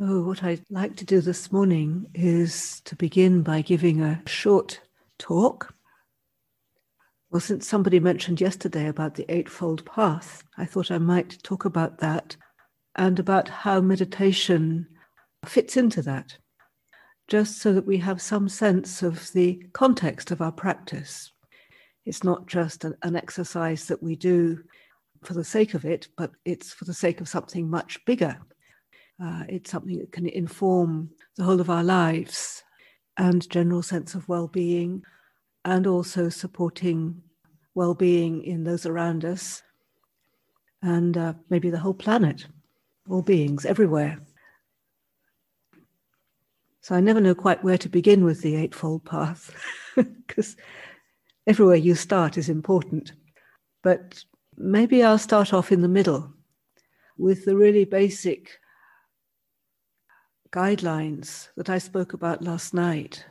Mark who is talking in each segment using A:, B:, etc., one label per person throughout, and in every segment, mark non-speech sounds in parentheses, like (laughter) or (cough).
A: Oh, what I'd like to do this morning is to begin by giving a short talk. Well, since somebody mentioned yesterday about the Eightfold Path, I thought I might talk about that and about how meditation fits into that, just so that we have some sense of the context of our practice. It's not just an, an exercise that we do for the sake of it, but it's for the sake of something much bigger uh, it's something that can inform the whole of our lives and general sense of well-being and also supporting well-being in those around us and uh, maybe the whole planet all beings everywhere. So i never know quite where to begin with the eightfold path (laughs) because everywhere you start is important. But maybe i'll start off in the middle with the really basic guidelines that I spoke about last night.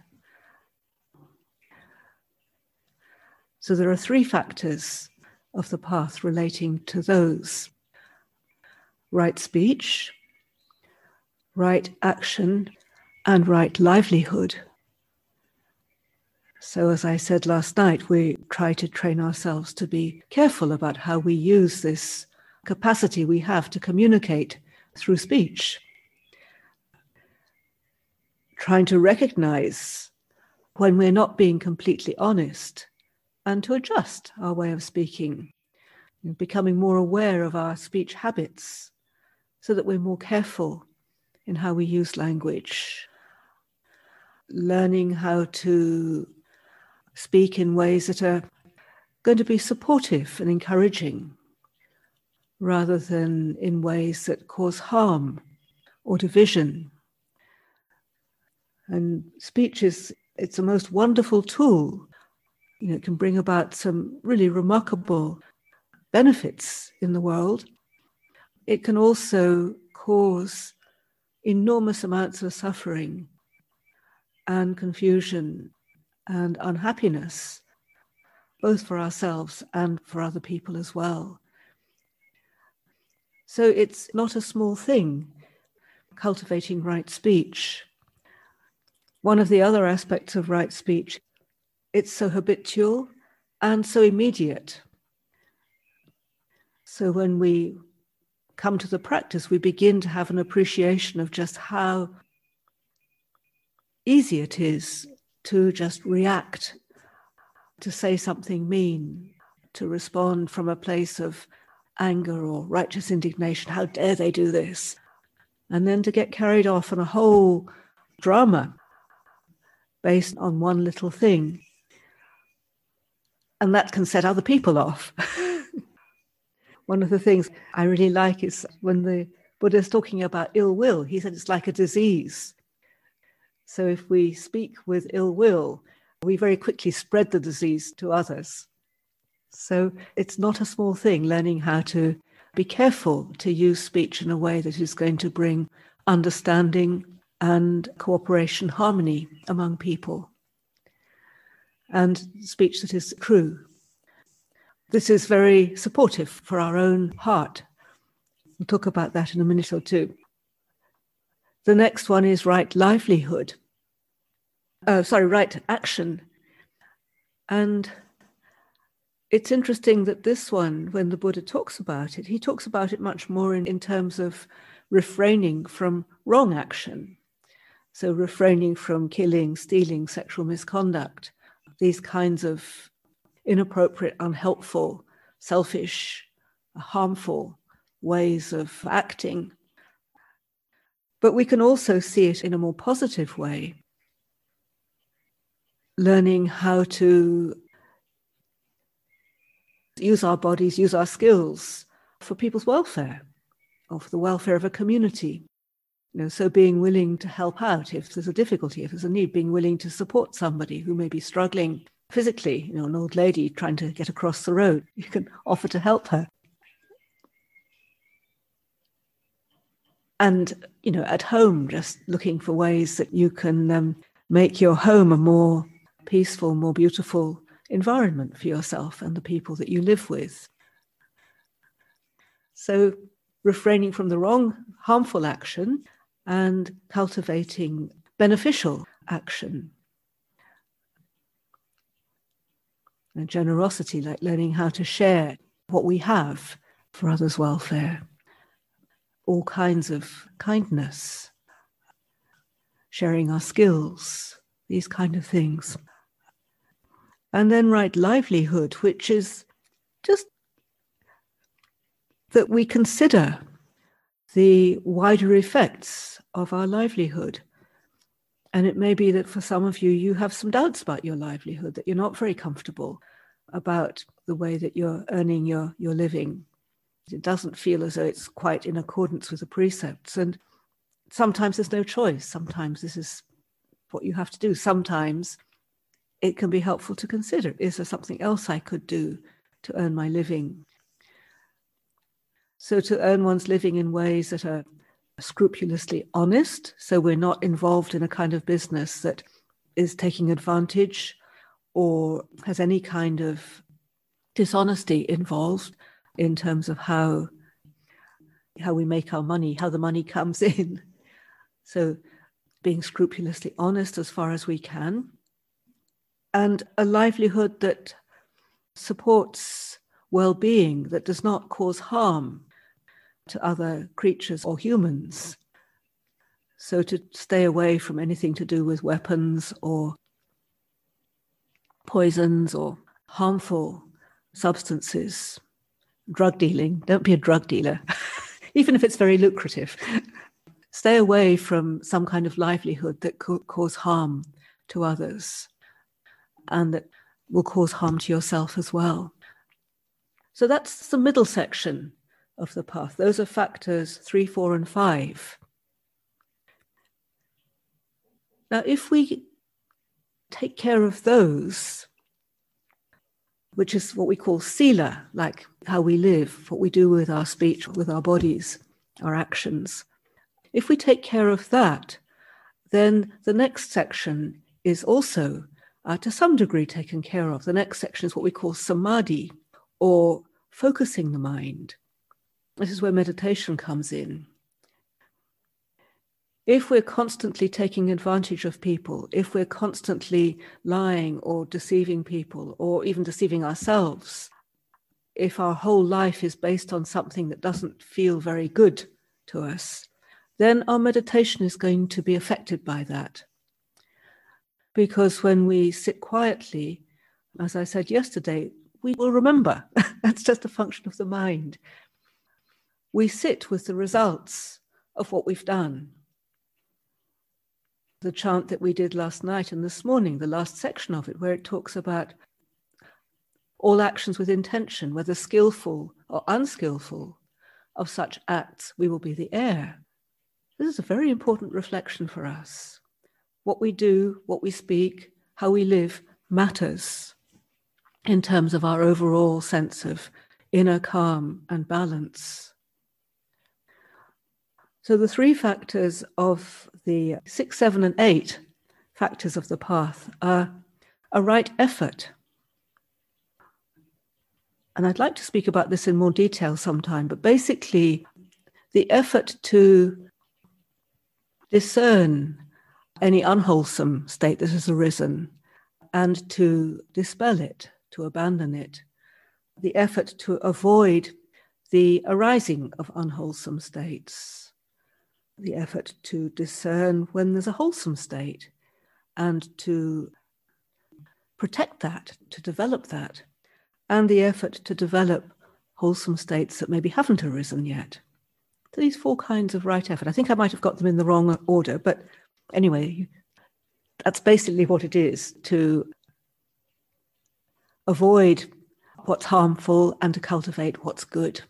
A: So there are three factors of the path relating to those right speech, right action, and right livelihood. So, as I said last night, we try to train ourselves to be careful about how we use this capacity we have to communicate through speech trying to recognize when we're not being completely honest and to adjust our way of speaking, becoming more aware of our speech habits so that we're more careful in how we use language, learning how to speak in ways that are going to be supportive and encouraging rather than in ways that cause harm or division and speech is it's a most wonderful tool. You know, it can bring about some really remarkable benefits in the world. It can also cause enormous amounts of suffering and confusion and unhappiness, both for ourselves and for other people as well. So it's not a small thing cultivating right speech one of the other aspects of right speech, it's so habitual and so immediate. So when we come to the practice, we begin to have an appreciation of just how easy it is to just react, to say something mean, to respond from a place of anger or righteous indignation. How dare they do this? And then to get carried off on a whole drama based on one little thing. And that can set other people off. (laughs) one of the things I really like is when the Buddha is talking about ill will, he said it's like a disease. So if we speak with ill will, we very quickly spread the disease to others. So it's not a small thing learning how to be careful to use speech in a way that is going to bring understanding, and cooperation, harmony among people, and speech that is true. This is very supportive for our own heart. We'll talk about that in a minute or two. The next one is right livelihood. Uh, sorry, right action. And it's interesting that this one, when the Buddha talks about it, he talks about it much more in, in terms of refraining from wrong action. So, refraining from killing, stealing, sexual misconduct, these kinds of inappropriate, unhelpful, selfish, harmful ways of acting. But we can also see it in a more positive way, learning how to use our bodies, use our skills for people's welfare or for the welfare of a community. Know, so being willing to help out if there's a difficulty, if there's a need, being willing to support somebody who may be struggling physically, you know, an old lady trying to get across the road, (laughs) you can offer to help her. And, you know, at home, just looking for ways that you can um, make your home a more peaceful, more beautiful environment for yourself and the people that you live with. So, refraining from the wrong, harmful action and cultivating beneficial action. And generosity, like learning how to share what we have for others' welfare. All kinds of kindness, sharing our skills, these kind of things. And then right livelihood, which is just that we consider the wider effects of our livelihood. And it may be that for some of you, you have some doubts about your livelihood, that you're not very comfortable about the way that you're earning your, your living. It doesn't feel as though it's quite in accordance with the precepts. And sometimes there's no choice. Sometimes this is what you have to do. Sometimes it can be helpful to consider is there something else I could do to earn my living? So, to earn one's living in ways that are scrupulously honest, so we're not involved in a kind of business that is taking advantage or has any kind of dishonesty involved in terms of how how we make our money, how the money comes (laughs) in. So being scrupulously honest as far as we can, and a livelihood that supports well being, that does not cause harm to other creatures or humans. So to stay away from anything to do with weapons or poisons or harmful substances, drug dealing. Don't be a drug dealer, (laughs) even if it's very lucrative. Stay away from some kind of livelihood that could cause harm to others and that will cause harm to yourself as well. So that's the middle section of the path. Those are factors three, four, and five. Now, if we take care of those, which is what we call sila, like how we live, what we do with our speech, with our bodies, our actions. If we take care of that, then the next section is also uh, to some degree taken care of. The next section is what we call samadhi, or focusing the mind. This is where meditation comes in. If we're constantly taking advantage of people, if we're constantly lying or deceiving people, or even deceiving ourselves, if our whole life is based on something that doesn't feel very good to us, then our meditation is going to be affected by that. Because when we sit quietly, as I said yesterday, we will remember. (laughs) That's just a function of the mind we sit with the results of what we've done. The chant that we did last night and this morning, the last section of it, where it talks about all actions with intention, whether skillful or unskillful, of such acts, we will be the heir. This is a very important reflection for us. What we do, what we speak, how we live matters in terms of our overall sense of inner calm and balance. So the three factors of the six, seven, and eight factors of the path are a right effort. And I'd like to speak about this in more detail sometime, but basically, the effort to discern any unwholesome state that has arisen and to dispel it, to abandon it, the effort to avoid the arising of unwholesome states the effort to discern when there's a wholesome state and to protect that, to develop that, and the effort to develop wholesome states that maybe haven't arisen yet. So these four kinds of right effort. I think I might have got them in the wrong order, but anyway, that's basically what it is to avoid what's harmful and to cultivate what's good.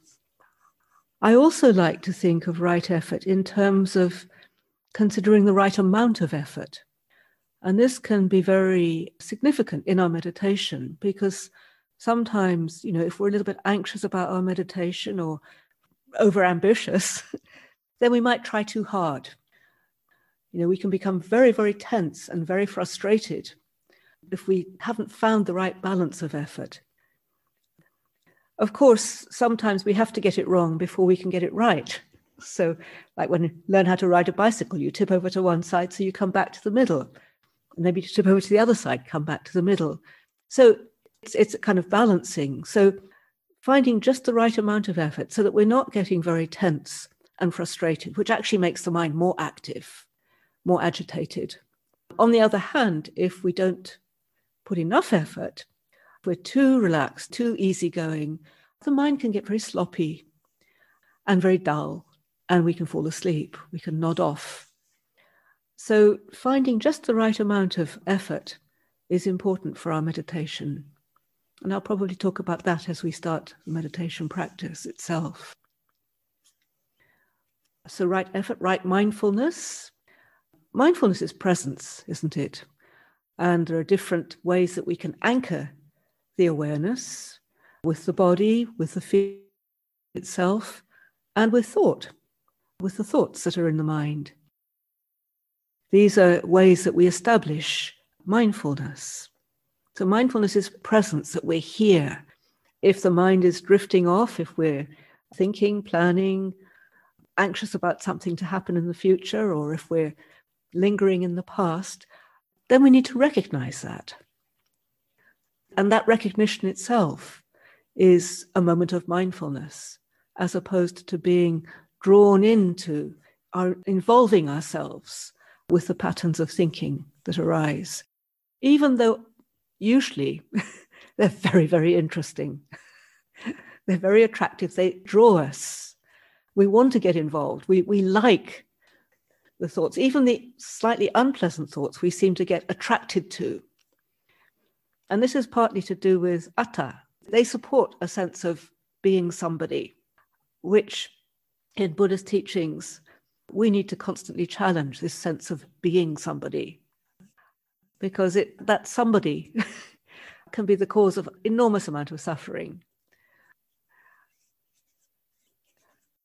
A: I also like to think of right effort in terms of considering the right amount of effort. And this can be very significant in our meditation because sometimes, you know, if we're a little bit anxious about our meditation or over ambitious, (laughs) then we might try too hard. You know, we can become very, very tense and very frustrated if we haven't found the right balance of effort. Of course, sometimes we have to get it wrong before we can get it right. So, like when you learn how to ride a bicycle, you tip over to one side, so you come back to the middle. And maybe you tip over to the other side, come back to the middle. So, it's, it's kind of balancing. So, finding just the right amount of effort so that we're not getting very tense and frustrated, which actually makes the mind more active, more agitated. On the other hand, if we don't put enough effort, we're too relaxed, too easygoing, the mind can get very sloppy and very dull, and we can fall asleep, we can nod off. So, finding just the right amount of effort is important for our meditation. And I'll probably talk about that as we start the meditation practice itself. So, right effort, right mindfulness. Mindfulness is presence, isn't it? And there are different ways that we can anchor the awareness with the body, with the feeling itself, and with thought, with the thoughts that are in the mind. These are ways that we establish mindfulness. So, mindfulness is presence that we're here. If the mind is drifting off, if we're thinking, planning, anxious about something to happen in the future, or if we're lingering in the past, then we need to recognize that. And that recognition itself is a moment of mindfulness, as opposed to being drawn into our involving ourselves with the patterns of thinking that arise, even though usually (laughs) they're very, very interesting. (laughs) they're very attractive. They draw us. We want to get involved. We, we like the thoughts, even the slightly unpleasant thoughts, we seem to get attracted to. And this is partly to do with atta. They support a sense of being somebody, which in Buddhist teachings, we need to constantly challenge this sense of being somebody because it that somebody (laughs) can be the cause of enormous amount of suffering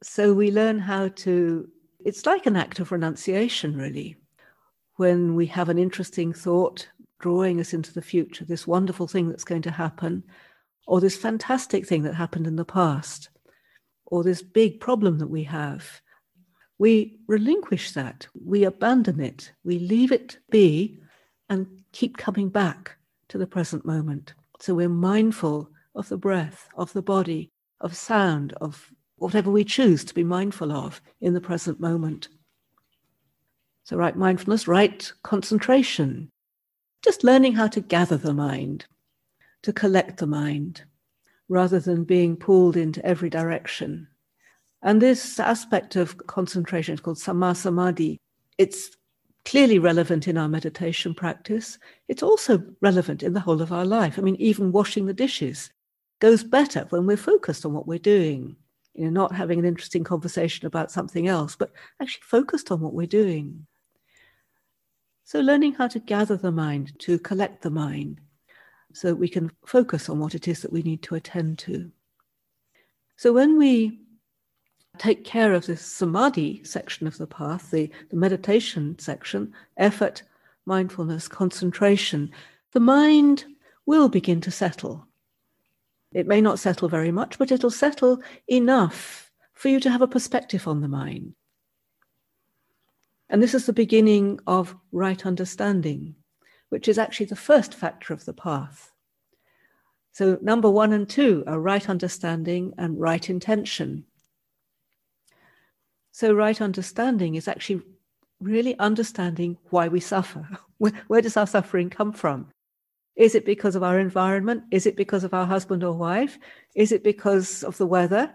A: so we learn how to it's like an act of renunciation really when we have an interesting thought drawing us into the future this wonderful thing that's going to happen or this fantastic thing that happened in the past or this big problem that we have we relinquish that we abandon it we leave it be and keep coming back to the present moment. So we're mindful of the breath, of the body, of sound, of whatever we choose to be mindful of in the present moment. So, right mindfulness, right concentration, just learning how to gather the mind, to collect the mind, rather than being pulled into every direction. And this aspect of concentration is called sammasamadhi. It's clearly relevant in our meditation practice. It's also relevant in the whole of our life. I mean, even washing the dishes goes better when we're focused on what we're doing. You know, not having an interesting conversation about something else, but actually focused on what we're doing. So, learning how to gather the mind, to collect the mind, so we can focus on what it is that we need to attend to. So, when we take care of the samadhi section of the path, the, the meditation section, effort, mindfulness, concentration, the mind will begin to settle. It may not settle very much, but it'll settle enough for you to have a perspective on the mind. And this is the beginning of right understanding, which is actually the first factor of the path. So, number one and two are right understanding and right intention. So, right understanding is actually really understanding why we suffer. (laughs) Where, where, does our suffering come from? Is it because of our environment? Is it because of our husband or wife? Is it because of the weather?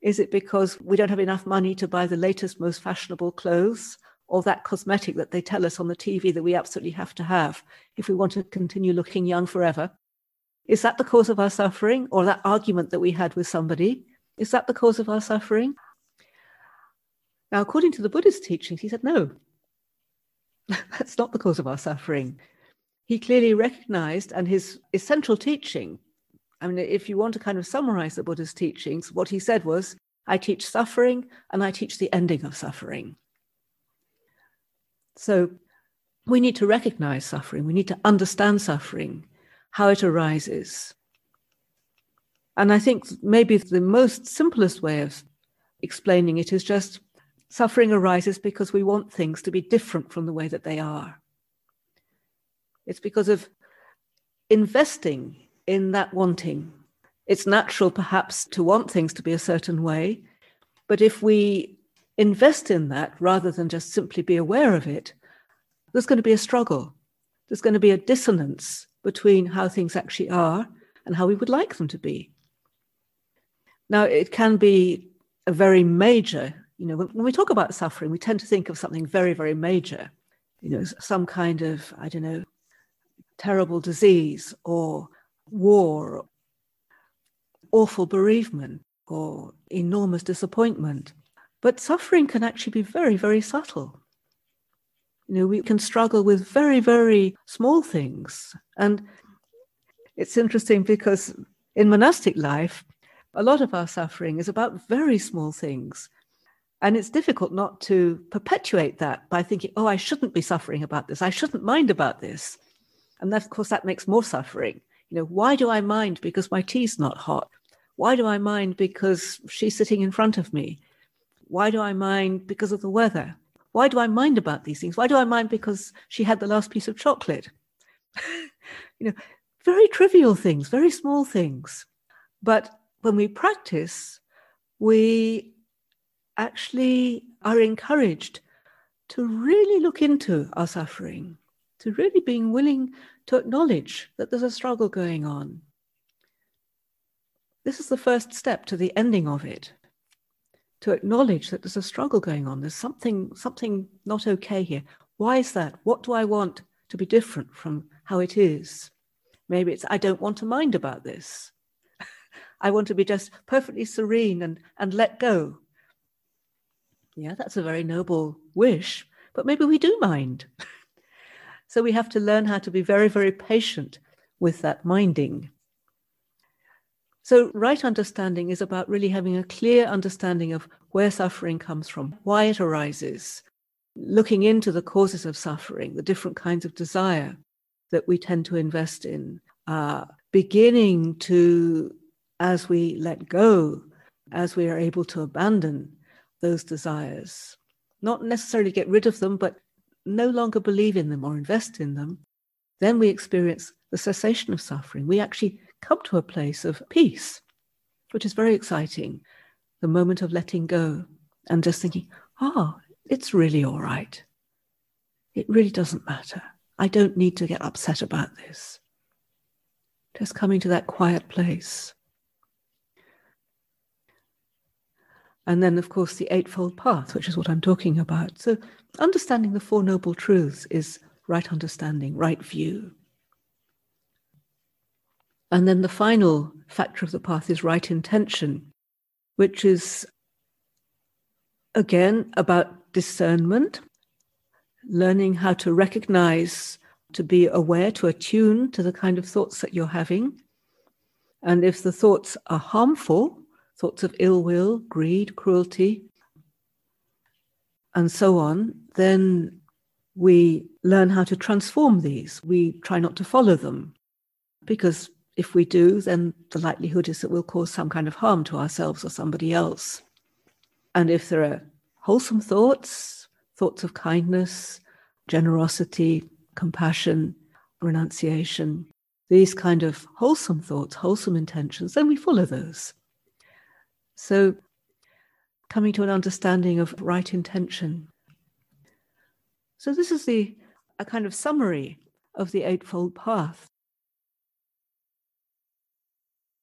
A: Is it because we don't have enough money to buy the latest, most fashionable clothes or that cosmetic that they tell us on the TV that we absolutely have to have if we want to continue looking young forever? Is that the cause of our suffering or that argument that we had with somebody? Is that the cause of our suffering? Now, according to the Buddhist teachings, he said, no, (laughs) that's not the cause of our suffering. He clearly recognized, and his essential teaching, I mean, if you want to kind of summarize the Buddha's teachings, what he said was, I teach suffering and I teach the ending of suffering. So we need to recognize suffering, we need to understand suffering, how it arises. And I think maybe the most simplest way of explaining it is just suffering arises because we want things to be different from the way that they are. It's because of investing in that wanting. It's natural, perhaps, to want things to be a certain way, but if we invest in that rather than just simply be aware of it, there's going to be a struggle. There's going to be a dissonance between how things actually are and how we would like them to be. Now, it can be a very major, you know, when, we talk about suffering, we tend to think of something very, very major, you know, some kind of, I don't know, terrible disease or war, awful bereavement or enormous disappointment. But suffering can actually be very, very subtle. You know, we can struggle with very, very small things. And it's interesting because in monastic life, a lot of our suffering is about very small things. And it's difficult not to perpetuate that by thinking, oh, I shouldn't be suffering about this. I shouldn't mind about this. And that, of course, that makes more suffering. You know, why do I mind because my tea's not hot? Why do I mind because she's sitting in front of me? Why do I mind because of the weather? Why do I mind about these things? Why do I mind because she had the last piece of chocolate? (laughs) you know, very trivial things, very small things. But when we practice, we actually are encouraged to really look into our suffering, to really being willing to acknowledge that there's a struggle going on. This is the first step to the ending of it. To acknowledge that there's a struggle going on. There's something, something not okay here. Why is that? What do I want to be different from how it is? Maybe it's I don't want to mind about this. (laughs) I want to be just perfectly serene and, and let go. Yeah, that's a very noble wish, but maybe we do mind. (laughs) So we have to learn how to be very, very patient with that minding. So, right understanding is about really having a clear understanding of where suffering comes from, why it arises, looking into the causes of suffering, the different kinds of desire that we tend to invest in, uh, beginning to, as we let go, as we are able to abandon those desires, not necessarily get rid of them, but no longer believe in them or invest in them, then we experience the cessation of suffering. We actually come to a place of peace, which is very exciting. The moment of letting go and just thinking, oh, it's really all right. It really doesn't matter. I don't need to get upset about this. Just coming to that quiet place. And then, of course, the Eightfold Path, which is what I'm talking about. So, understanding the Four Noble Truths is right understanding, right view. And then the final factor of the path is right intention, which is again about discernment, learning how to recognize, to be aware, to attune to the kind of thoughts that you're having. And if the thoughts are harmful, thoughts of ill will, greed, cruelty, and so on, then we learn how to transform these. We try not to follow them because if we do, then the likelihood is that we'll cause some kind of harm to ourselves or somebody else. And if there are wholesome thoughts, thoughts of kindness, generosity, compassion, renunciation, these kind of wholesome thoughts, wholesome intentions, then we follow those. So, coming to an understanding of right intention. So, this is the a kind of summary of the Eightfold Path.